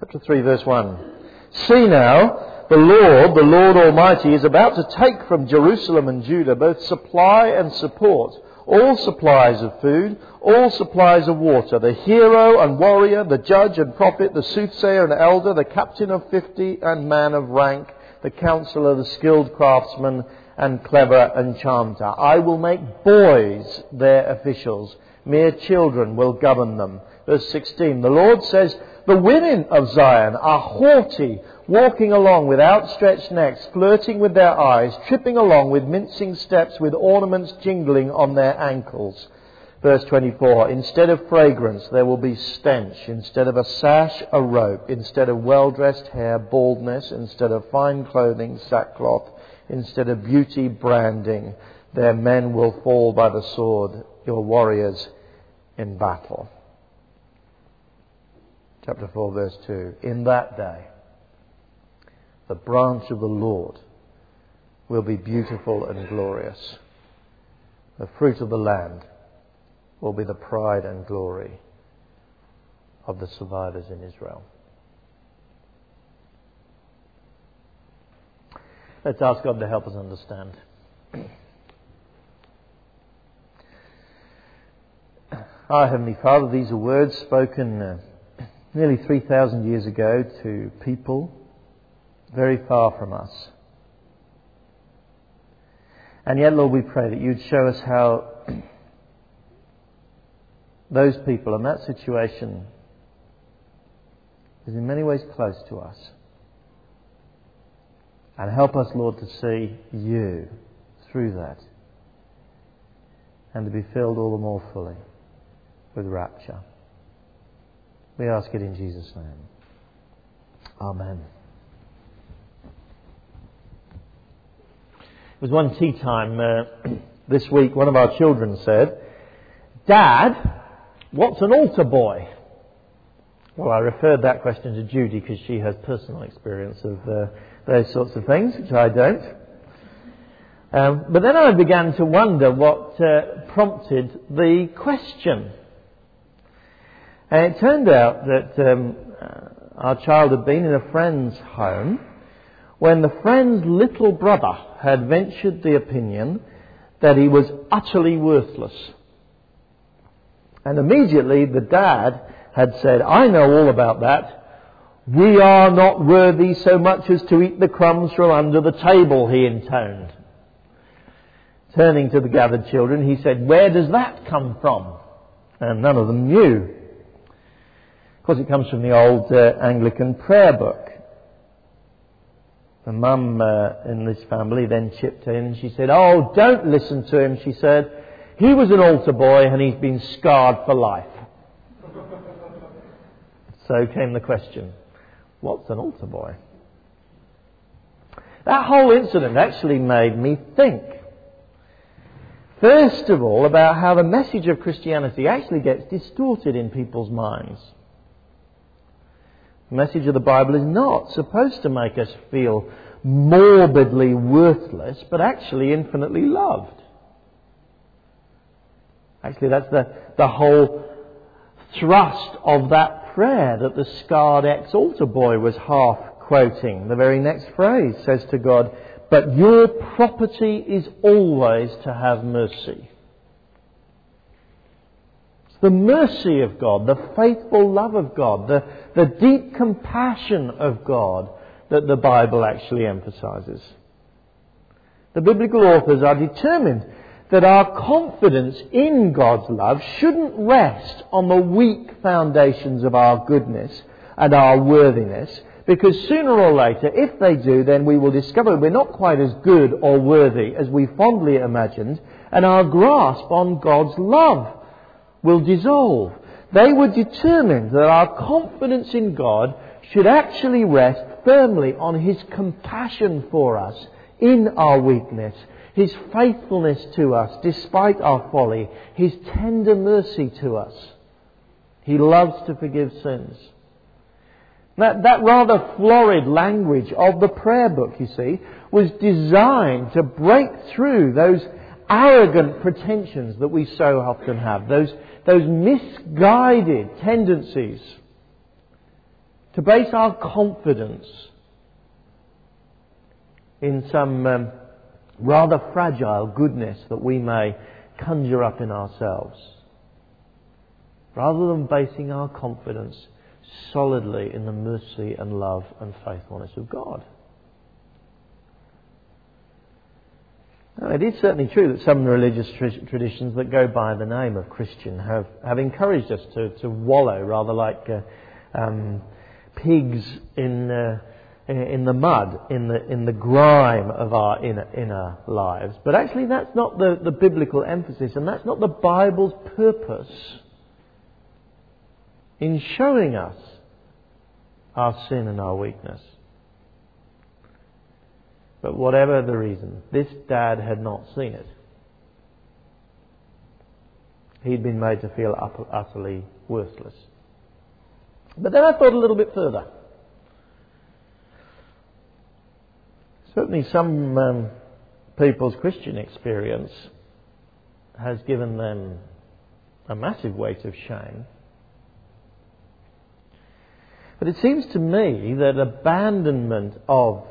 Chapter 3, verse 1. See now, the Lord, the Lord Almighty, is about to take from Jerusalem and Judah both supply and support, all supplies of food, all supplies of water, the hero and warrior, the judge and prophet, the soothsayer and elder, the captain of fifty and man of rank, the counselor, the skilled craftsman, and clever enchanter. I will make boys their officials. Mere children will govern them. Verse 16. The Lord says, the women of Zion are haughty, walking along with outstretched necks, flirting with their eyes, tripping along with mincing steps, with ornaments jingling on their ankles. Verse 24, instead of fragrance, there will be stench. Instead of a sash, a rope. Instead of well dressed hair, baldness. Instead of fine clothing, sackcloth. Instead of beauty, branding. Their men will fall by the sword, your warriors in battle. Chapter 4, verse 2. In that day, the branch of the Lord will be beautiful and glorious. The fruit of the land will be the pride and glory of the survivors in Israel. Let's ask God to help us understand. Our Heavenly Father, these are words spoken uh, nearly 3,000 years ago to people very far from us. And yet, Lord, we pray that you'd show us how those people and that situation is in many ways close to us. And help us, Lord, to see you through that and to be filled all the more fully with rapture. We ask it in Jesus' name. Amen. It was one tea time uh, this week. One of our children said, Dad, What's an altar boy? Well, I referred that question to Judy because she has personal experience of uh, those sorts of things, which I don't. Um, but then I began to wonder what uh, prompted the question. And it turned out that um, uh, our child had been in a friend's home when the friend's little brother had ventured the opinion that he was utterly worthless. And immediately the dad had said, I know all about that. We are not worthy so much as to eat the crumbs from under the table, he intoned. Turning to the gathered children, he said, Where does that come from? And none of them knew. Of course, it comes from the old uh, Anglican prayer book. The mum uh, in this family then chipped in and she said, Oh, don't listen to him, she said. He was an altar boy and he's been scarred for life. so came the question what's an altar boy? That whole incident actually made me think. First of all, about how the message of Christianity actually gets distorted in people's minds. Message of the Bible is not supposed to make us feel morbidly worthless, but actually infinitely loved. Actually, that's the, the whole thrust of that prayer that the scarred ex altar boy was half quoting. The very next phrase says to God, But your property is always to have mercy. The mercy of God, the faithful love of God, the, the deep compassion of God that the Bible actually emphasizes. The biblical authors are determined that our confidence in God's love shouldn't rest on the weak foundations of our goodness and our worthiness, because sooner or later, if they do, then we will discover we're not quite as good or worthy as we fondly imagined, and our grasp on God's love will dissolve. They were determined that our confidence in God should actually rest firmly on His compassion for us in our weakness his faithfulness to us despite our folly, His tender mercy to us. He loves to forgive sins. That, that rather florid language of the prayer book, you see, was designed to break through those arrogant pretensions that we so often have, those, those misguided tendencies to base our confidence in some um, rather fragile goodness that we may conjure up in ourselves, rather than basing our confidence solidly in the mercy and love and faithfulness of God. Now, it is certainly true that some religious traditions that go by the name of Christian have, have encouraged us to, to wallow rather like uh, um, pigs in, uh, in the mud, in the, in the grime of our inner, inner lives. But actually, that's not the, the biblical emphasis, and that's not the Bible's purpose in showing us our sin and our weakness. But whatever the reason, this dad had not seen it. He'd been made to feel utterly worthless. But then I thought a little bit further. Certainly, some um, people's Christian experience has given them a massive weight of shame. But it seems to me that abandonment of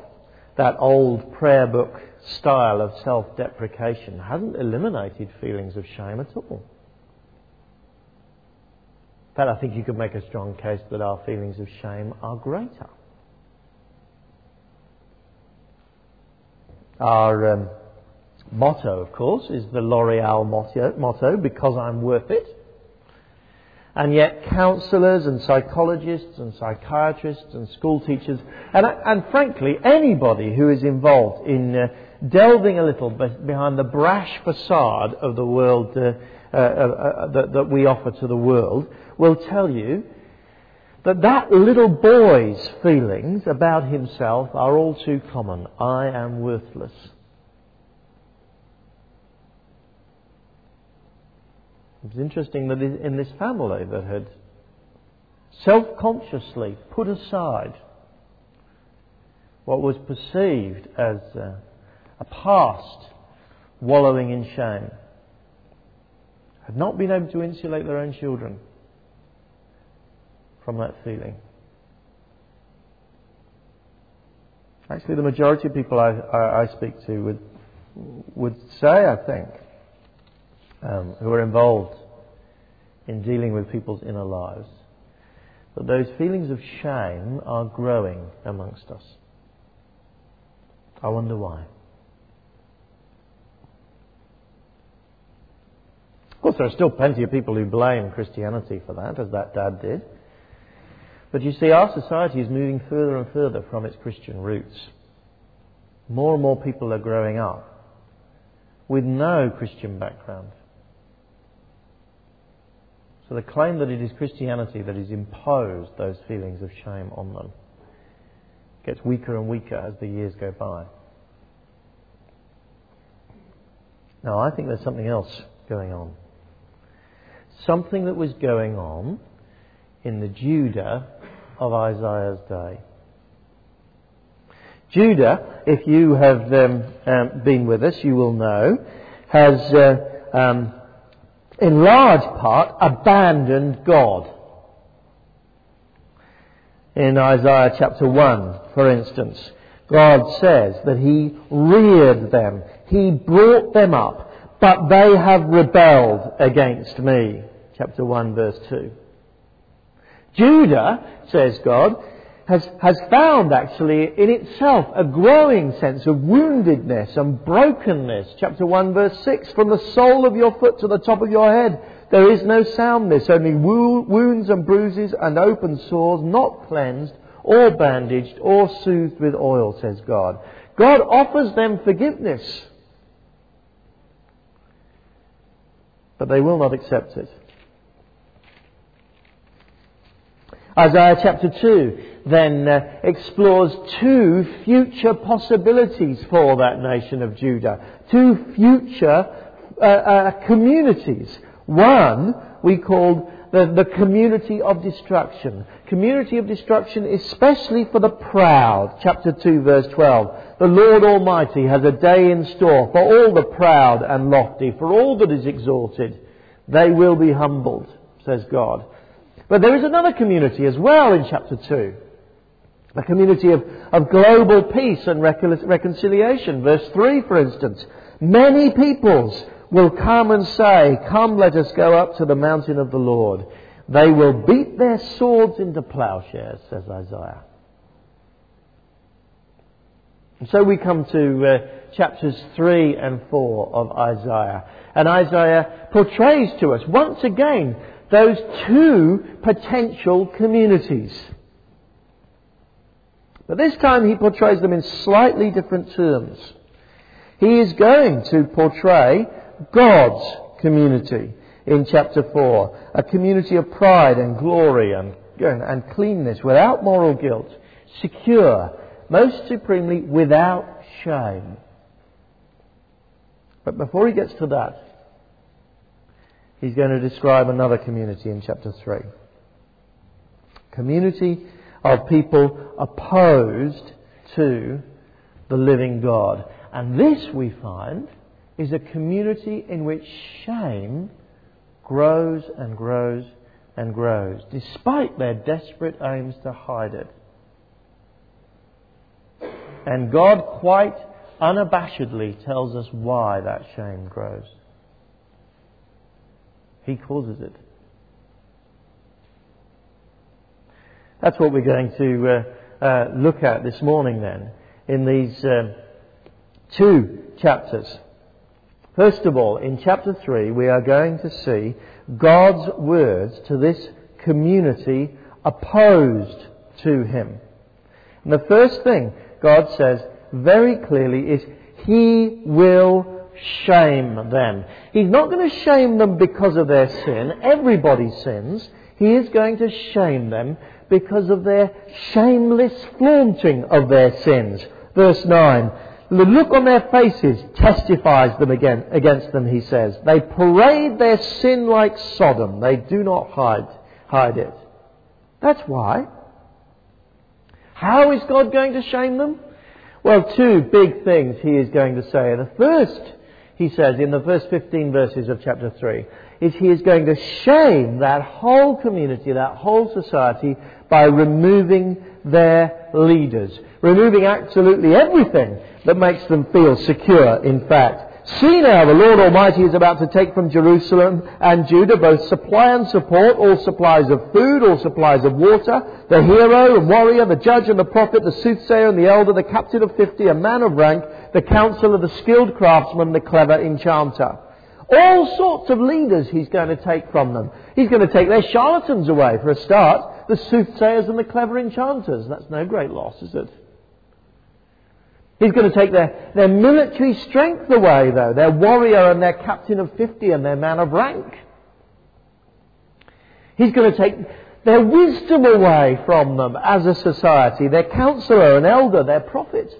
that old prayer book style of self deprecation hasn't eliminated feelings of shame at all. In fact, I think you could make a strong case that our feelings of shame are greater. Our um, motto, of course, is the L'Oreal motto, motto, because I'm worth it. And yet, counsellors and psychologists and psychiatrists and school teachers, and, and frankly, anybody who is involved in uh, delving a little behind the brash facade of the world uh, uh, uh, uh, that, that we offer to the world, will tell you that that little boy's feelings about himself are all too common. I am worthless. It was interesting that in this family that had self consciously put aside what was perceived as a, a past wallowing in shame, had not been able to insulate their own children from that feeling. Actually, the majority of people I, I, I speak to would, would say, I think, um, who are involved in dealing with people's inner lives, that those feelings of shame are growing amongst us. I wonder why. Of course, there are still plenty of people who blame Christianity for that, as that dad did. But you see, our society is moving further and further from its Christian roots. More and more people are growing up with no Christian background. The claim that it is Christianity that has imposed those feelings of shame on them gets weaker and weaker as the years go by. Now, I think there's something else going on. Something that was going on in the Judah of Isaiah's day. Judah, if you have um, um, been with us, you will know, has uh, um, in large part, abandoned God. In Isaiah chapter 1, for instance, God says that He reared them, He brought them up, but they have rebelled against me. Chapter 1, verse 2. Judah, says God, has, has found actually in itself a growing sense of woundedness and brokenness. Chapter 1 verse 6, from the sole of your foot to the top of your head, there is no soundness, only wounds and bruises and open sores, not cleansed or bandaged or soothed with oil, says God. God offers them forgiveness. But they will not accept it. Isaiah chapter 2 then uh, explores two future possibilities for that nation of Judah. Two future uh, uh, communities. One we called the, the community of destruction. Community of destruction especially for the proud. Chapter 2 verse 12. The Lord Almighty has a day in store for all the proud and lofty, for all that is exalted. They will be humbled, says God. But there is another community as well in chapter 2. A community of, of global peace and reconciliation. Verse 3, for instance. Many peoples will come and say, Come, let us go up to the mountain of the Lord. They will beat their swords into plowshares, says Isaiah. And so we come to uh, chapters 3 and 4 of Isaiah. And Isaiah portrays to us once again those two potential communities. But this time he portrays them in slightly different terms. He is going to portray God's community in chapter 4, a community of pride and glory and, and cleanness without moral guilt, secure, most supremely without shame. But before he gets to that, he's going to describe another community in chapter 3. Community of people opposed to the living God. And this, we find, is a community in which shame grows and grows and grows, despite their desperate aims to hide it. And God quite unabashedly tells us why that shame grows. He causes it. That's what we're going to uh, uh, look at this morning then in these uh, two chapters. First of all, in chapter 3, we are going to see God's words to this community opposed to Him. And the first thing God says very clearly is He will shame them. He's not going to shame them because of their sin. Everybody sins. He is going to shame them because of their shameless flaunting of their sins. Verse 9. The look on their faces testifies them again, against them, he says. They parade their sin like Sodom. They do not hide, hide it. That's why. How is God going to shame them? Well, two big things he is going to say. The first, he says in the first 15 verses of chapter 3, is he is going to shame that whole community, that whole society, by removing their leaders. Removing absolutely everything that makes them feel secure, in fact. See now, the Lord Almighty is about to take from Jerusalem and Judah both supply and support, all supplies of food, all supplies of water, the hero and warrior, the judge and the prophet, the soothsayer and the elder, the captain of fifty, a man of rank, the counselor, the skilled craftsman, the clever enchanter. All sorts of leaders he's going to take from them. He's going to take their charlatans away, for a start, the soothsayers and the clever enchanters. That's no great loss, is it? He's going to take their, their military strength away, though, their warrior and their captain of 50 and their man of rank. He's going to take their wisdom away from them as a society, their counselor and elder, their prophet.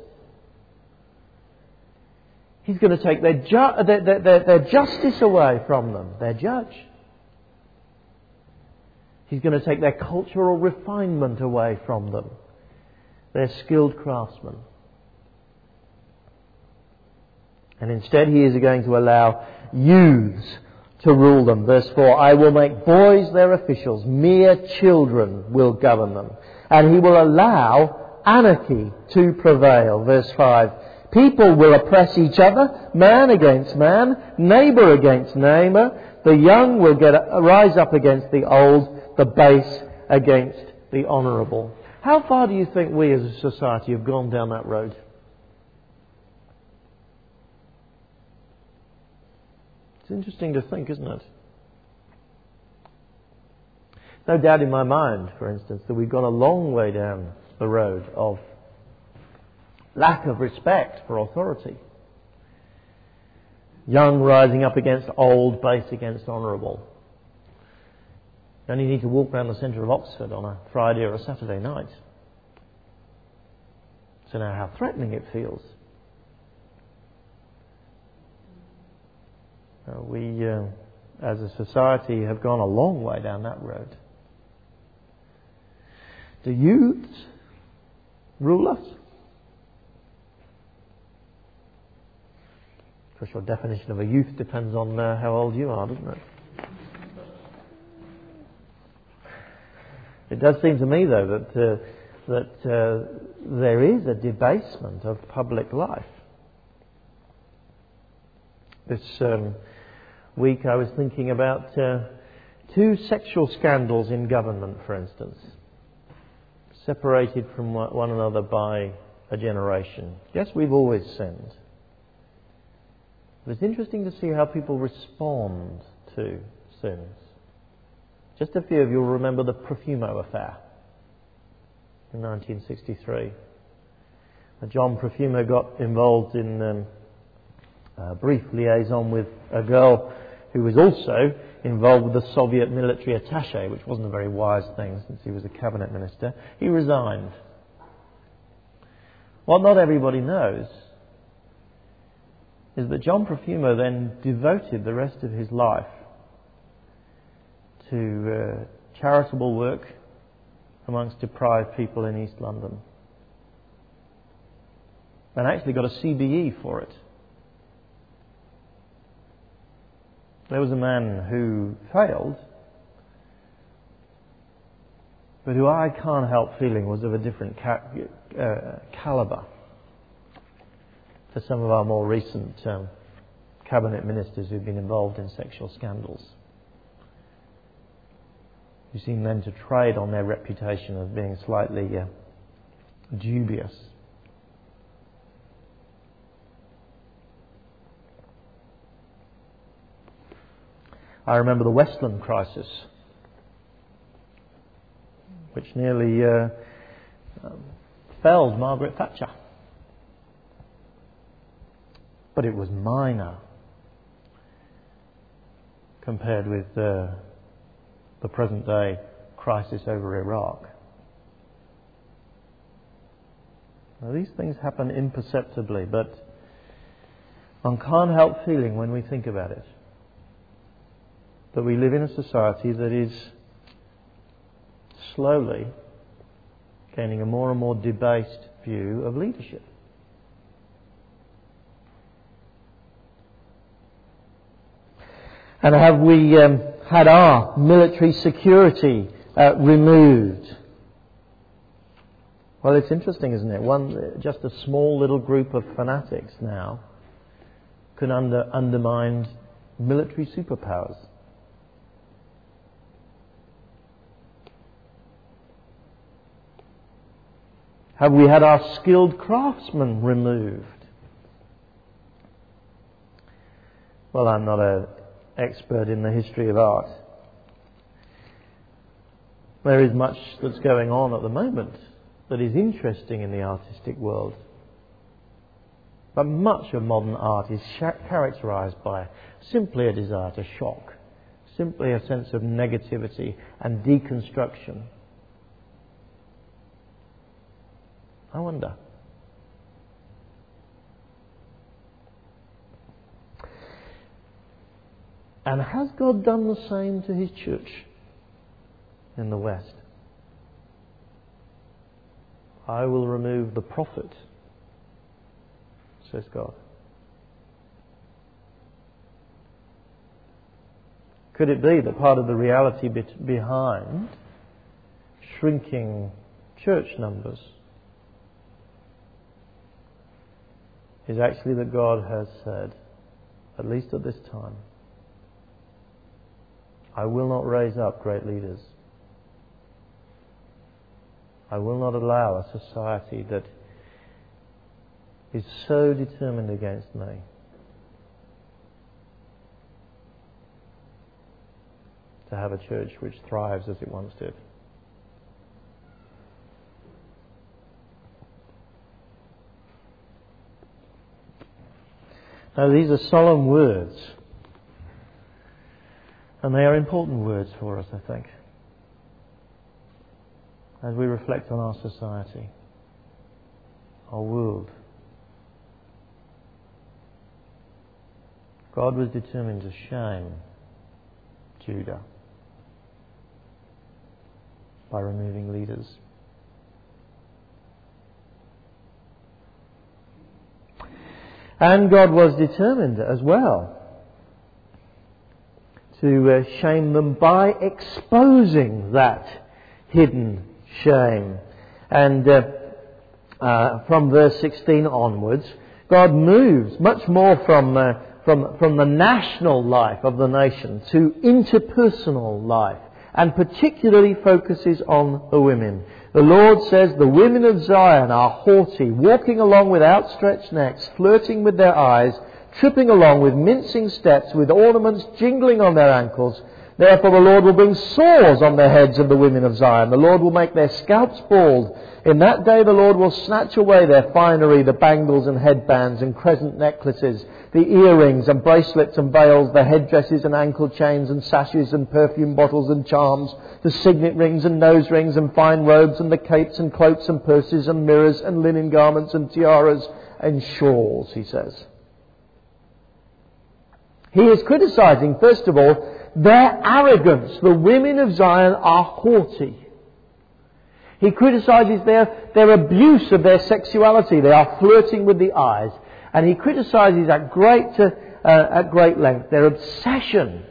He's going to take their, ju- their, their, their, justice away from them, their judge. He's going to take their cultural refinement away from them, their skilled craftsmen. And instead, he is going to allow youths to rule them. Verse 4 I will make boys their officials, mere children will govern them. And he will allow anarchy to prevail. Verse 5 People will oppress each other, man against man, neighbour against neighbour. The young will get, rise up against the old, the base against the honourable. How far do you think we as a society have gone down that road? It's interesting to think, isn't it? No doubt in my mind, for instance, that we've gone a long way down the road of lack of respect for authority. Young rising up against old, base against honourable. You only need to walk around the centre of Oxford on a Friday or a Saturday night to know how threatening it feels. Uh, we, uh, as a society, have gone a long way down that road. Do youths rule us? Course, your definition of a youth depends on uh, how old you are, doesn't it? It does seem to me, though, that uh, that uh, there is a debasement of public life. This um, week I was thinking about uh, two sexual scandals in government, for instance, separated from one another by a generation. Yes, we've always sinned. But it's interesting to see how people respond to sins. Just a few of you will remember the Profumo affair in 1963. John Profumo got involved in um, a brief liaison with a girl who was also involved with the Soviet military attache, which wasn't a very wise thing since he was a cabinet minister. He resigned. What not everybody knows is that John Profumo then devoted the rest of his life to uh, charitable work amongst deprived people in East London. And actually got a CBE for it. There was a man who failed, but who I can't help feeling was of a different ca- uh, calibre to some of our more recent um, cabinet ministers who've been involved in sexual scandals. You seem then to trade on their reputation of being slightly uh, dubious. I remember the Westland crisis, which nearly uh, um, felled Margaret Thatcher. But it was minor compared with uh, the present day crisis over Iraq. Now, these things happen imperceptibly, but one can't help feeling when we think about it that we live in a society that is slowly gaining a more and more debased view of leadership. And have we um, had our military security uh, removed? Well, it's interesting, isn't it? One, just a small little group of fanatics now can under, undermine military superpowers. Have we had our skilled craftsmen removed? Well, I'm not an expert in the history of art. There is much that's going on at the moment that is interesting in the artistic world. But much of modern art is characterized by simply a desire to shock, simply a sense of negativity and deconstruction. I wonder. And has God done the same to his church in the West? I will remove the prophet, says God. Could it be that part of the reality behind shrinking church numbers is actually that God has said, at least at this time, I will not raise up great leaders. I will not allow a society that is so determined against me to have a church which thrives as it once did. Now, these are solemn words. And they are important words for us, I think, as we reflect on our society, our world. God was determined to shame Judah by removing leaders. And God was determined as well to uh, shame them by exposing that hidden shame And uh, uh, from verse 16 onwards, God moves much more from, uh, from, from the national life of the nation to interpersonal life and particularly focuses on the women. The Lord says, The women of Zion are haughty, walking along with outstretched necks, flirting with their eyes, tripping along with mincing steps, with ornaments jingling on their ankles. Therefore the Lord will bring sores on the heads of the women of Zion. The Lord will make their scalps bald. In that day the Lord will snatch away their finery, the bangles and headbands and crescent necklaces, the earrings and bracelets and veils, the headdresses and ankle chains and sashes and perfume bottles and charms, the signet rings and nose rings and fine robes and the capes and cloaks and purses and mirrors and linen garments and tiaras and shawls, he says. He is criticizing, first of all, their arrogance. The women of Zion are haughty. He criticizes their, their abuse of their sexuality. They are flirting with the eyes. And he criticizes at great, uh, at great length their obsession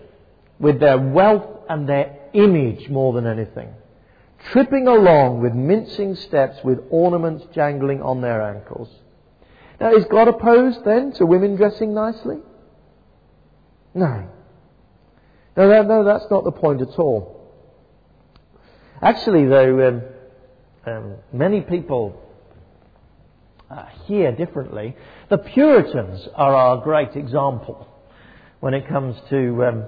with their wealth and their image more than anything. Tripping along with mincing steps with ornaments jangling on their ankles. Now, is God opposed then to women dressing nicely? No. No, no, no, that's not the point at all. Actually, though, um, um, many people uh, hear differently. The Puritans are our great example when it comes to um,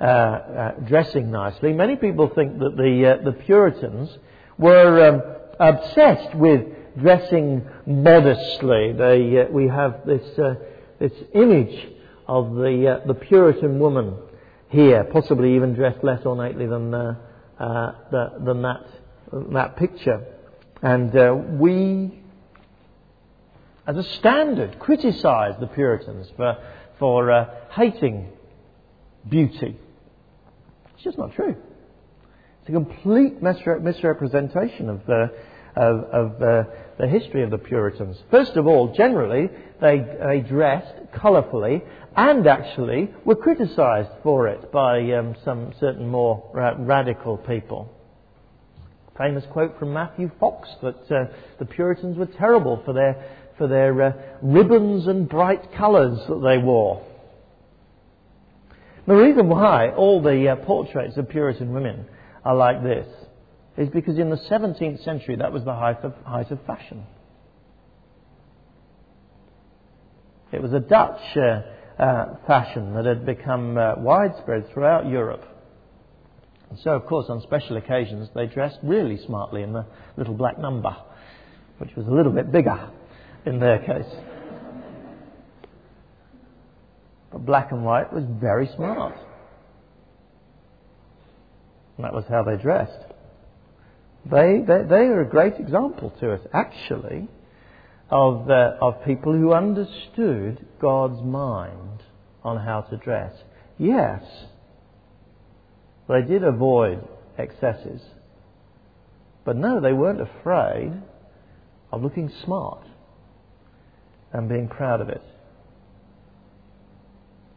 uh, uh, dressing nicely. Many people think that the, uh, the Puritans were um, obsessed with dressing modestly. They, uh, we have this, uh, this image of the, the Puritan woman here, possibly even dressed less ornately than, uh, uh, the, than that, that picture. And uh, we, as a standard, criticize the Puritans for, for uh, hating beauty. It's just not true. It's a complete misrepresentation of the, of, of uh, the history of the Puritans. First of all, generally, they, they dressed colourfully and actually were criticised for it by um, some certain more ra- radical people. Famous quote from Matthew Fox that uh, the Puritans were terrible for their, for their uh, ribbons and bright colours that they wore. The reason why all the uh, portraits of Puritan women are like this is because in the 17th century that was the height of, height of fashion. It was a Dutch uh, uh, fashion that had become uh, widespread throughout Europe. And so, of course, on special occasions, they dressed really smartly in the little black number, which was a little bit bigger in their case. But black and white was very smart. And that was how they dressed. They, they, they are a great example to us, actually, of, uh, of people who understood God's mind on how to dress. Yes, they did avoid excesses. But no, they weren't afraid of looking smart and being proud of it.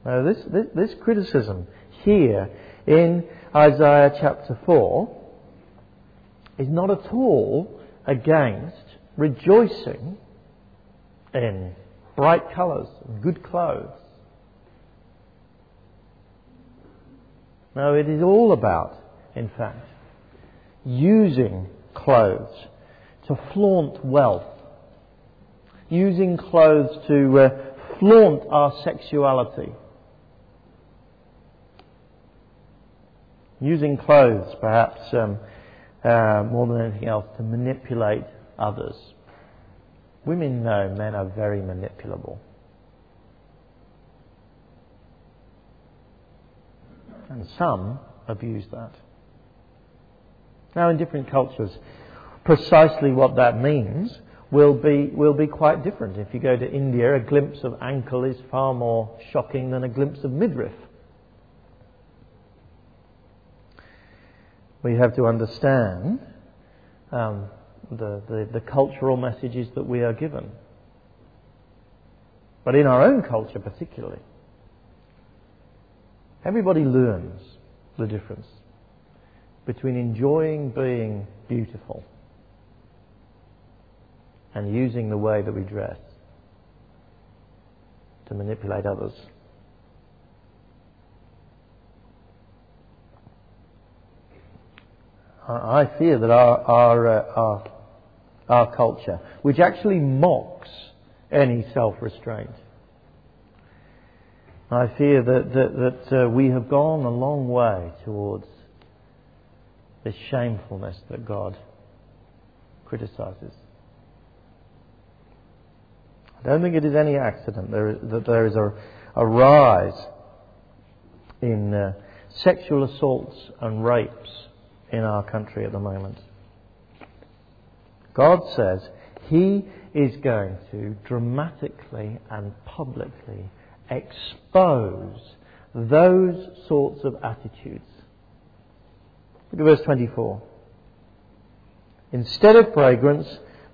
Now, this, this, this criticism here in Isaiah chapter 4 is not at all against rejoicing in bright colours and good clothes. No, it is all about, in fact, using clothes to flaunt wealth, using clothes to uh, flaunt our sexuality, using clothes perhaps um, uh, more than anything else to manipulate others. Women know men are very manipulable. And some abuse that. Now, in different cultures, precisely what that means will be, will be quite different. If you go to India, a glimpse of ankle is far more shocking than a glimpse of midriff. We have to understand um, the, the, the cultural messages that we are given. But in our own culture, particularly, everybody learns the difference between enjoying being beautiful and using the way that we dress to manipulate others. I fear that our, our, uh, our, our culture, which actually mocks any self restraint, I fear that, that, that uh, we have gone a long way towards this shamefulness that God criticizes. I don't think it is any accident there, that there is a, a rise in uh, sexual assaults and rapes in our country at the moment. God says He is going to dramatically and publicly expose those sorts of attitudes. Look at verse 24. Instead of fragrance,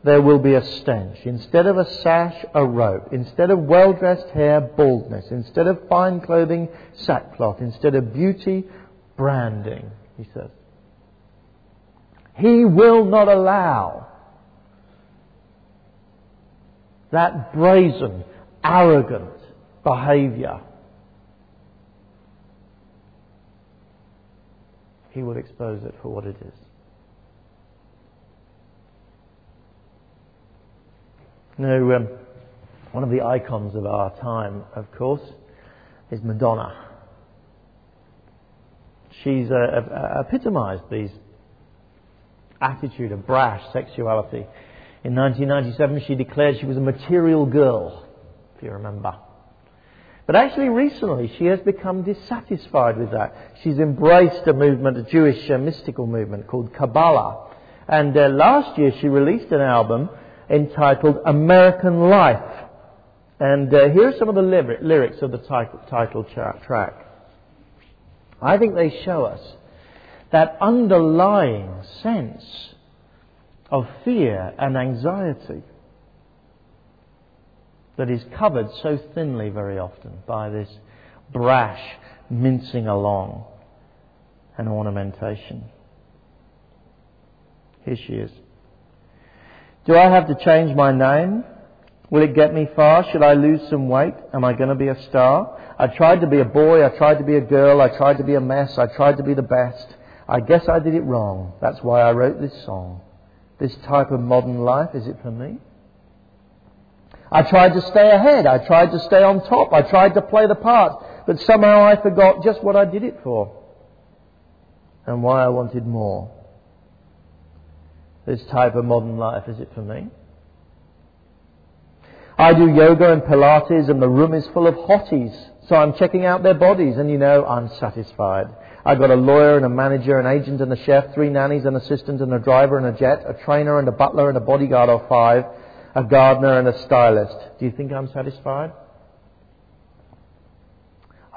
there will be a stench. Instead of a sash, a rope. Instead of well dressed hair, baldness. Instead of fine clothing, sackcloth. Instead of beauty, branding, he says. He will not allow that brazen, arrogant behavior. He will expose it for what it is. Now, um, one of the icons of our time, of course, is Madonna. She's uh, uh, epitomized these attitude of brash sexuality. In 1997, she declared she was a material girl, if you remember. But actually, recently, she has become dissatisfied with that. She's embraced a movement, a Jewish uh, mystical movement called Kabbalah. And uh, last year, she released an album entitled American Life. And uh, here are some of the lyrics of the title, title track. I think they show us that underlying sense of fear and anxiety that is covered so thinly very often by this brash mincing along and ornamentation. Here she is. Do I have to change my name? Will it get me far? Should I lose some weight? Am I going to be a star? I tried to be a boy. I tried to be a girl. I tried to be a mess. I tried to be the best. I guess I did it wrong. That's why I wrote this song. This type of modern life, is it for me? I tried to stay ahead. I tried to stay on top. I tried to play the part. But somehow I forgot just what I did it for and why I wanted more. This type of modern life, is it for me? I do yoga and Pilates and the room is full of hotties. So I'm checking out their bodies and you know, I'm satisfied. I've got a lawyer and a manager, an agent and a chef, three nannies, an assistant and a driver and a jet, a trainer and a butler and a bodyguard of five, a gardener and a stylist. Do you think I'm satisfied?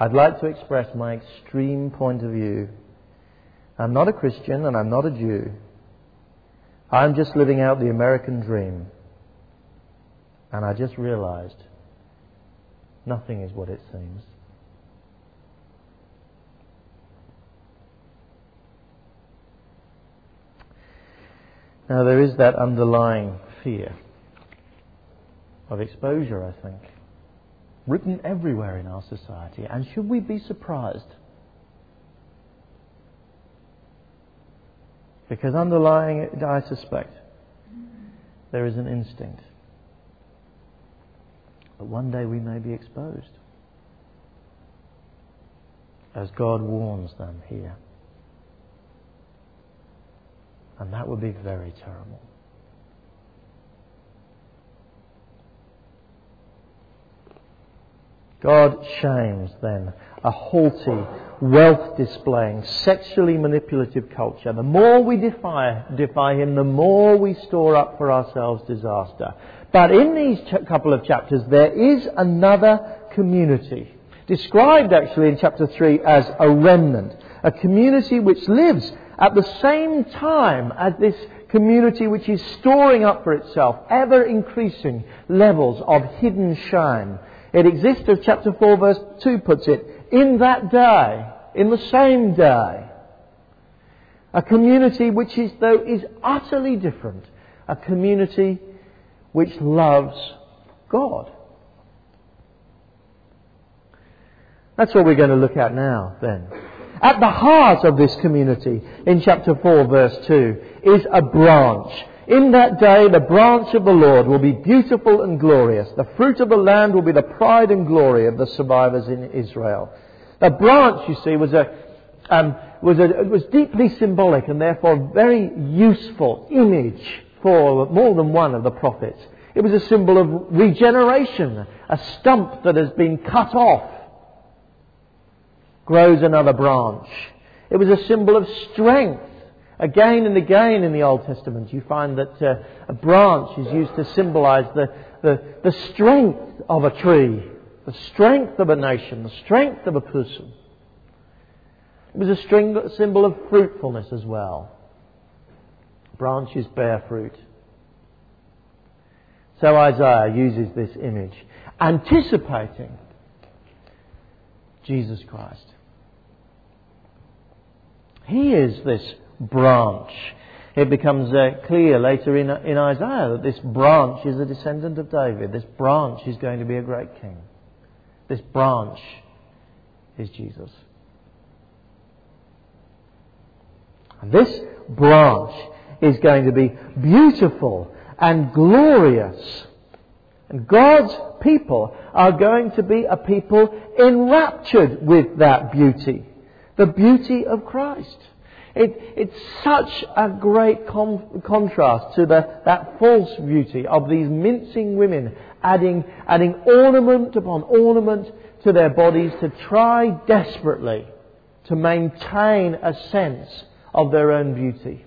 I'd like to express my extreme point of view. I'm not a Christian and I'm not a Jew. I'm just living out the American dream. And I just realized nothing is what it seems. Now, there is that underlying fear of exposure, I think, written everywhere in our society. And should we be surprised? Because underlying it, I suspect, there is an instinct that one day we may be exposed, as God warns them here. And that would be very terrible. God shames then a haughty, wealth displaying, sexually manipulative culture. The more we defy, defy him, the more we store up for ourselves disaster. But in these ch- couple of chapters, there is another community, described actually in chapter 3 as a remnant, a community which lives at the same time as this community which is storing up for itself ever increasing levels of hidden shame. It exists, as chapter 4 verse 2 puts it, in that day, in the same day. A community which is, though, is utterly different. A community which loves God. That's what we're going to look at now, then. At the heart of this community, in chapter 4, verse 2, is a branch. In that day, the branch of the Lord will be beautiful and glorious. The fruit of the land will be the pride and glory of the survivors in Israel. The branch, you see, was a, um, was a, was deeply symbolic and therefore a very useful image for more than one of the prophets. It was a symbol of regeneration, a stump that has been cut off grows another branch. It was a symbol of strength. Again and again in the Old Testament, you find that uh, a branch is used to symbolize the, the, the strength of a tree, the strength of a nation, the strength of a person. It was a string, symbol of fruitfulness as well. Branches bear fruit. So Isaiah uses this image, anticipating Jesus Christ. He is this branch. It becomes uh, clear later in, in Isaiah that this branch is a descendant of David. This branch is going to be a great king. This branch is Jesus. And this branch is going to be beautiful and glorious. And God's people are going to be a people enraptured with that beauty the beauty of Christ. It, it's such a great com- contrast to the, that false beauty of these mincing women adding, adding ornament upon ornament to their bodies to try desperately to maintain a sense of their own beauty.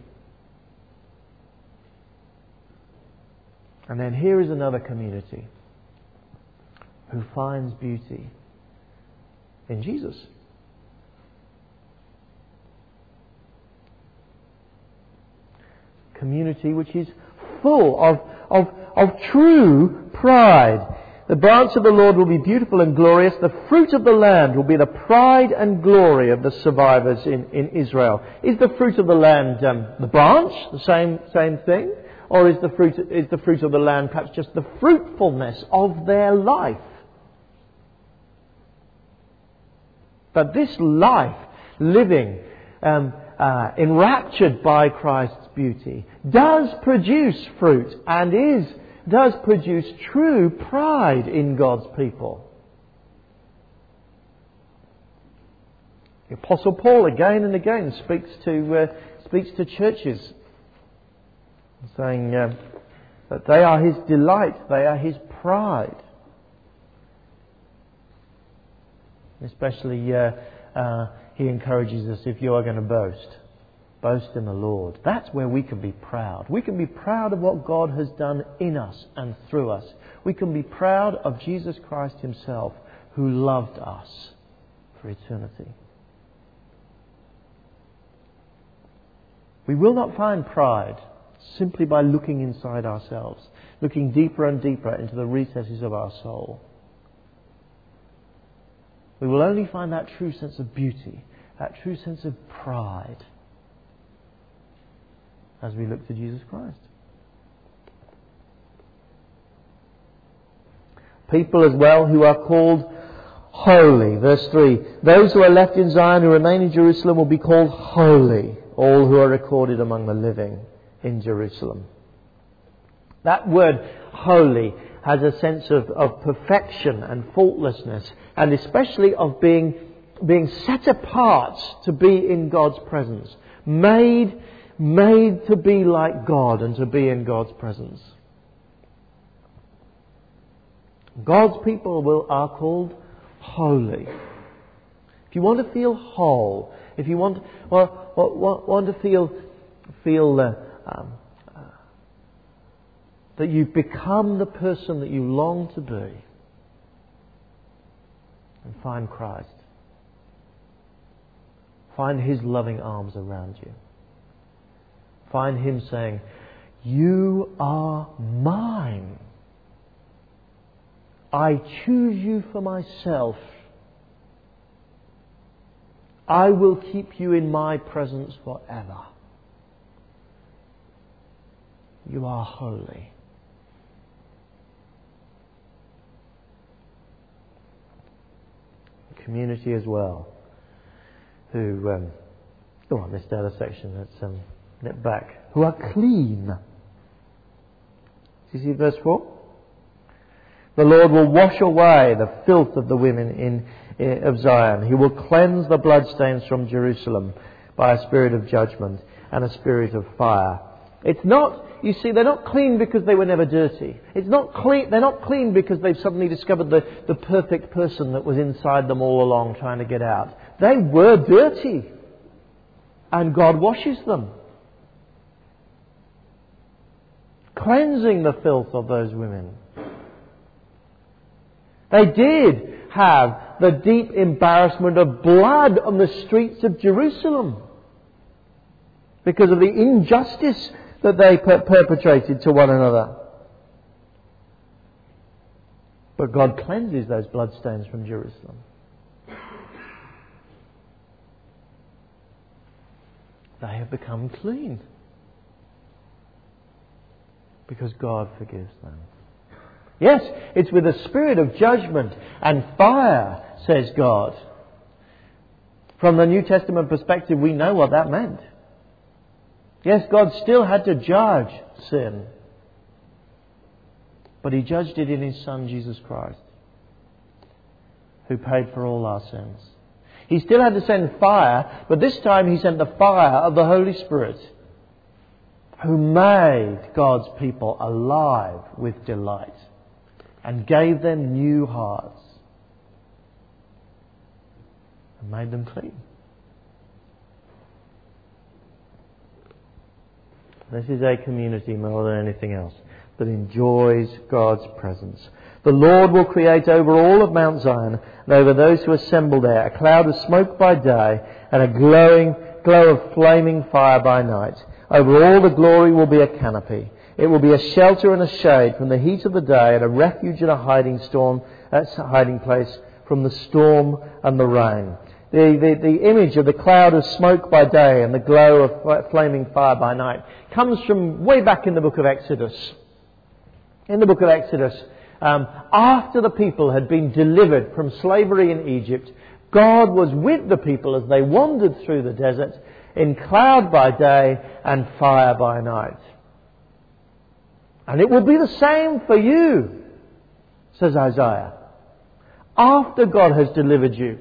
And then here is another community who finds beauty in Jesus. community which is full of, of, of true pride. The branch of the Lord will be beautiful and glorious. The fruit of the land will be the pride and glory of the survivors in, in Israel. Is the fruit of the land um, the branch, the same, same thing? Or is the, fruit, is the fruit of the land perhaps just the fruitfulness of their life? But this life, living, um, uh, enraptured by Christ's beauty, does produce fruit and is, does produce true pride in God's people. The Apostle Paul again and again speaks to, uh, speaks to churches, saying uh, that they are his delight, they are his pride. Especially uh, uh he encourages us if you are going to boast, boast in the Lord. That's where we can be proud. We can be proud of what God has done in us and through us. We can be proud of Jesus Christ Himself who loved us for eternity. We will not find pride simply by looking inside ourselves, looking deeper and deeper into the recesses of our soul. We will only find that true sense of beauty, that true sense of pride, as we look to Jesus Christ. People as well who are called holy. Verse 3 Those who are left in Zion who remain in Jerusalem will be called holy, all who are recorded among the living in Jerusalem. That word holy has a sense of, of perfection and faultlessness, and especially of being, being set apart to be in God's presence. Made, made to be like God and to be in God's presence. God's people will, are called holy. If you want to feel whole, if you want, want, want, want to feel, feel uh, um, that you've become the person that you long to be and find Christ. Find His loving arms around you. Find Him saying, You are mine. I choose you for myself. I will keep you in my presence forever. You are holy. Community as well, who, um, oh, I missed out a section, let's um, nip back, who are clean. Do you see verse 4? The Lord will wash away the filth of the women in, in, of Zion. He will cleanse the bloodstains from Jerusalem by a spirit of judgment and a spirit of fire it's not, you see, they're not clean because they were never dirty. It's not clean, they're not clean because they've suddenly discovered the, the perfect person that was inside them all along trying to get out. They were dirty. And God washes them. Cleansing the filth of those women. They did have the deep embarrassment of blood on the streets of Jerusalem because of the injustice that they per- perpetrated to one another. But God cleanses those bloodstains from Jerusalem. They have become clean because God forgives them. Yes, it's with a spirit of judgment and fire, says God. From the New Testament perspective, we know what that meant. Yes, God still had to judge sin, but He judged it in His Son, Jesus Christ, who paid for all our sins. He still had to send fire, but this time He sent the fire of the Holy Spirit, who made God's people alive with delight and gave them new hearts and made them clean. This is a community more than anything else that enjoys God's presence. The Lord will create over all of Mount Zion and over those who assemble there a cloud of smoke by day and a glowing glow of flaming fire by night. Over all the glory will be a canopy. It will be a shelter and a shade from the heat of the day and a refuge and a hiding storm, a hiding place from the storm and the rain. The, the, the image of the cloud of smoke by day and the glow of flaming fire by night comes from way back in the book of Exodus. In the book of Exodus, um, after the people had been delivered from slavery in Egypt, God was with the people as they wandered through the desert in cloud by day and fire by night. And it will be the same for you, says Isaiah. After God has delivered you,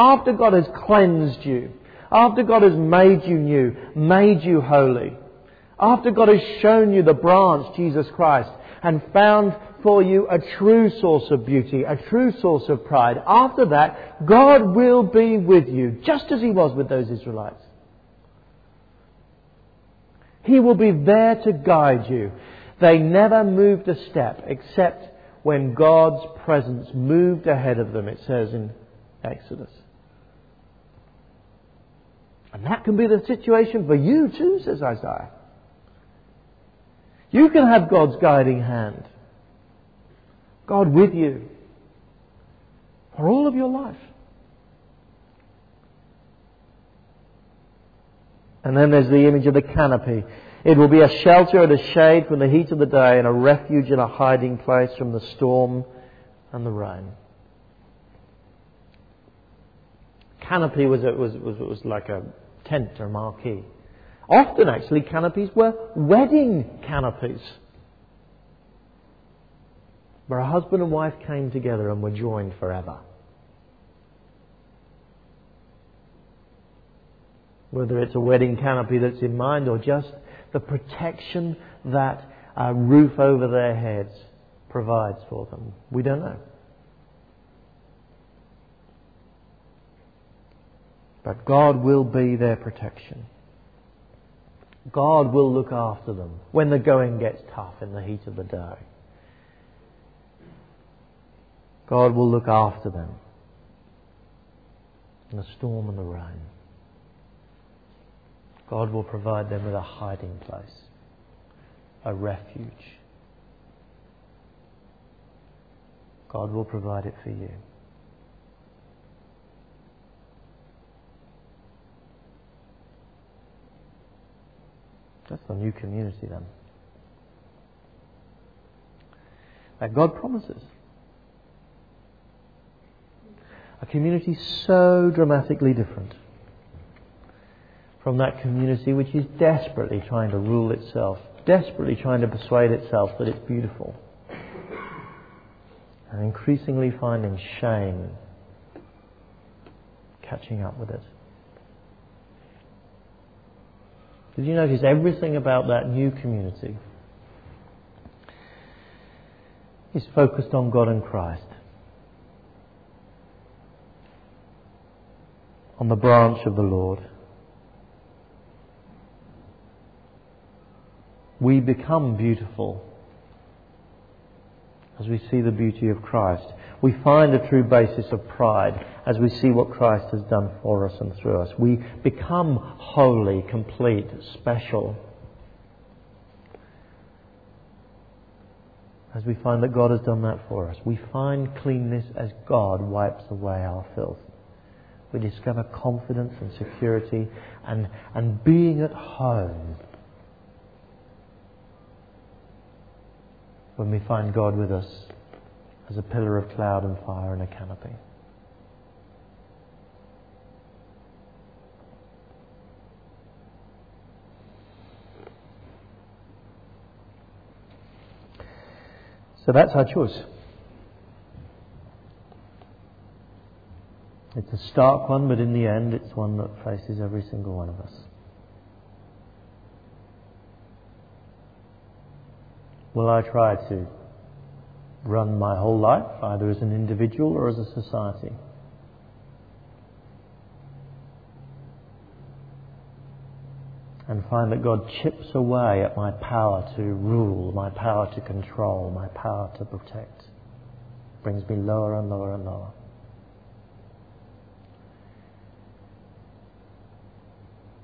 after God has cleansed you, after God has made you new, made you holy, after God has shown you the branch, Jesus Christ, and found for you a true source of beauty, a true source of pride, after that, God will be with you, just as He was with those Israelites. He will be there to guide you. They never moved a step except when God's presence moved ahead of them, it says in Exodus. And that can be the situation for you too, says Isaiah. You can have God's guiding hand. God with you for all of your life. And then there's the image of the canopy. It will be a shelter and a shade from the heat of the day and a refuge and a hiding place from the storm and the rain. Canopy was, was, was, was like a tent or marquee. Often, actually, canopies were wedding canopies. Where a husband and wife came together and were joined forever. Whether it's a wedding canopy that's in mind or just the protection that a roof over their heads provides for them. We don't know. But God will be their protection. God will look after them when the going gets tough in the heat of the day. God will look after them in the storm and the rain. God will provide them with a hiding place, a refuge. God will provide it for you. That's the new community then. That God promises. A community so dramatically different from that community which is desperately trying to rule itself, desperately trying to persuade itself that it's beautiful, and increasingly finding shame catching up with it. Did you notice everything about that new community is focused on God and Christ? On the branch of the Lord. We become beautiful as we see the beauty of Christ. We find a true basis of pride as we see what Christ has done for us and through us. We become holy, complete, special. As we find that God has done that for us, we find cleanness as God wipes away our filth. We discover confidence and security and, and being at home when we find God with us as a pillar of cloud and fire and a canopy. So that's our choice. It's a stark one, but in the end, it's one that faces every single one of us. Will I try to run my whole life, either as an individual or as a society? and find that God chips away at my power to rule, my power to control, my power to protect. Brings me lower and lower and lower.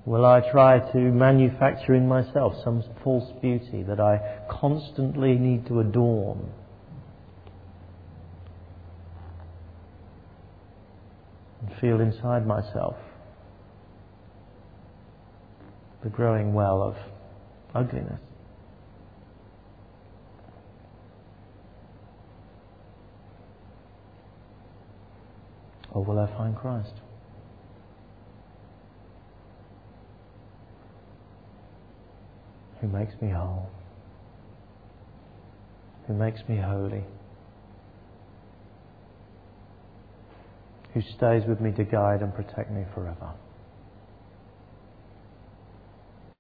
Will I try to manufacture in myself some false beauty that I constantly need to adorn? And feel inside myself the growing well of ugliness. Or will I find Christ? Who makes me whole, who makes me holy, who stays with me to guide and protect me forever.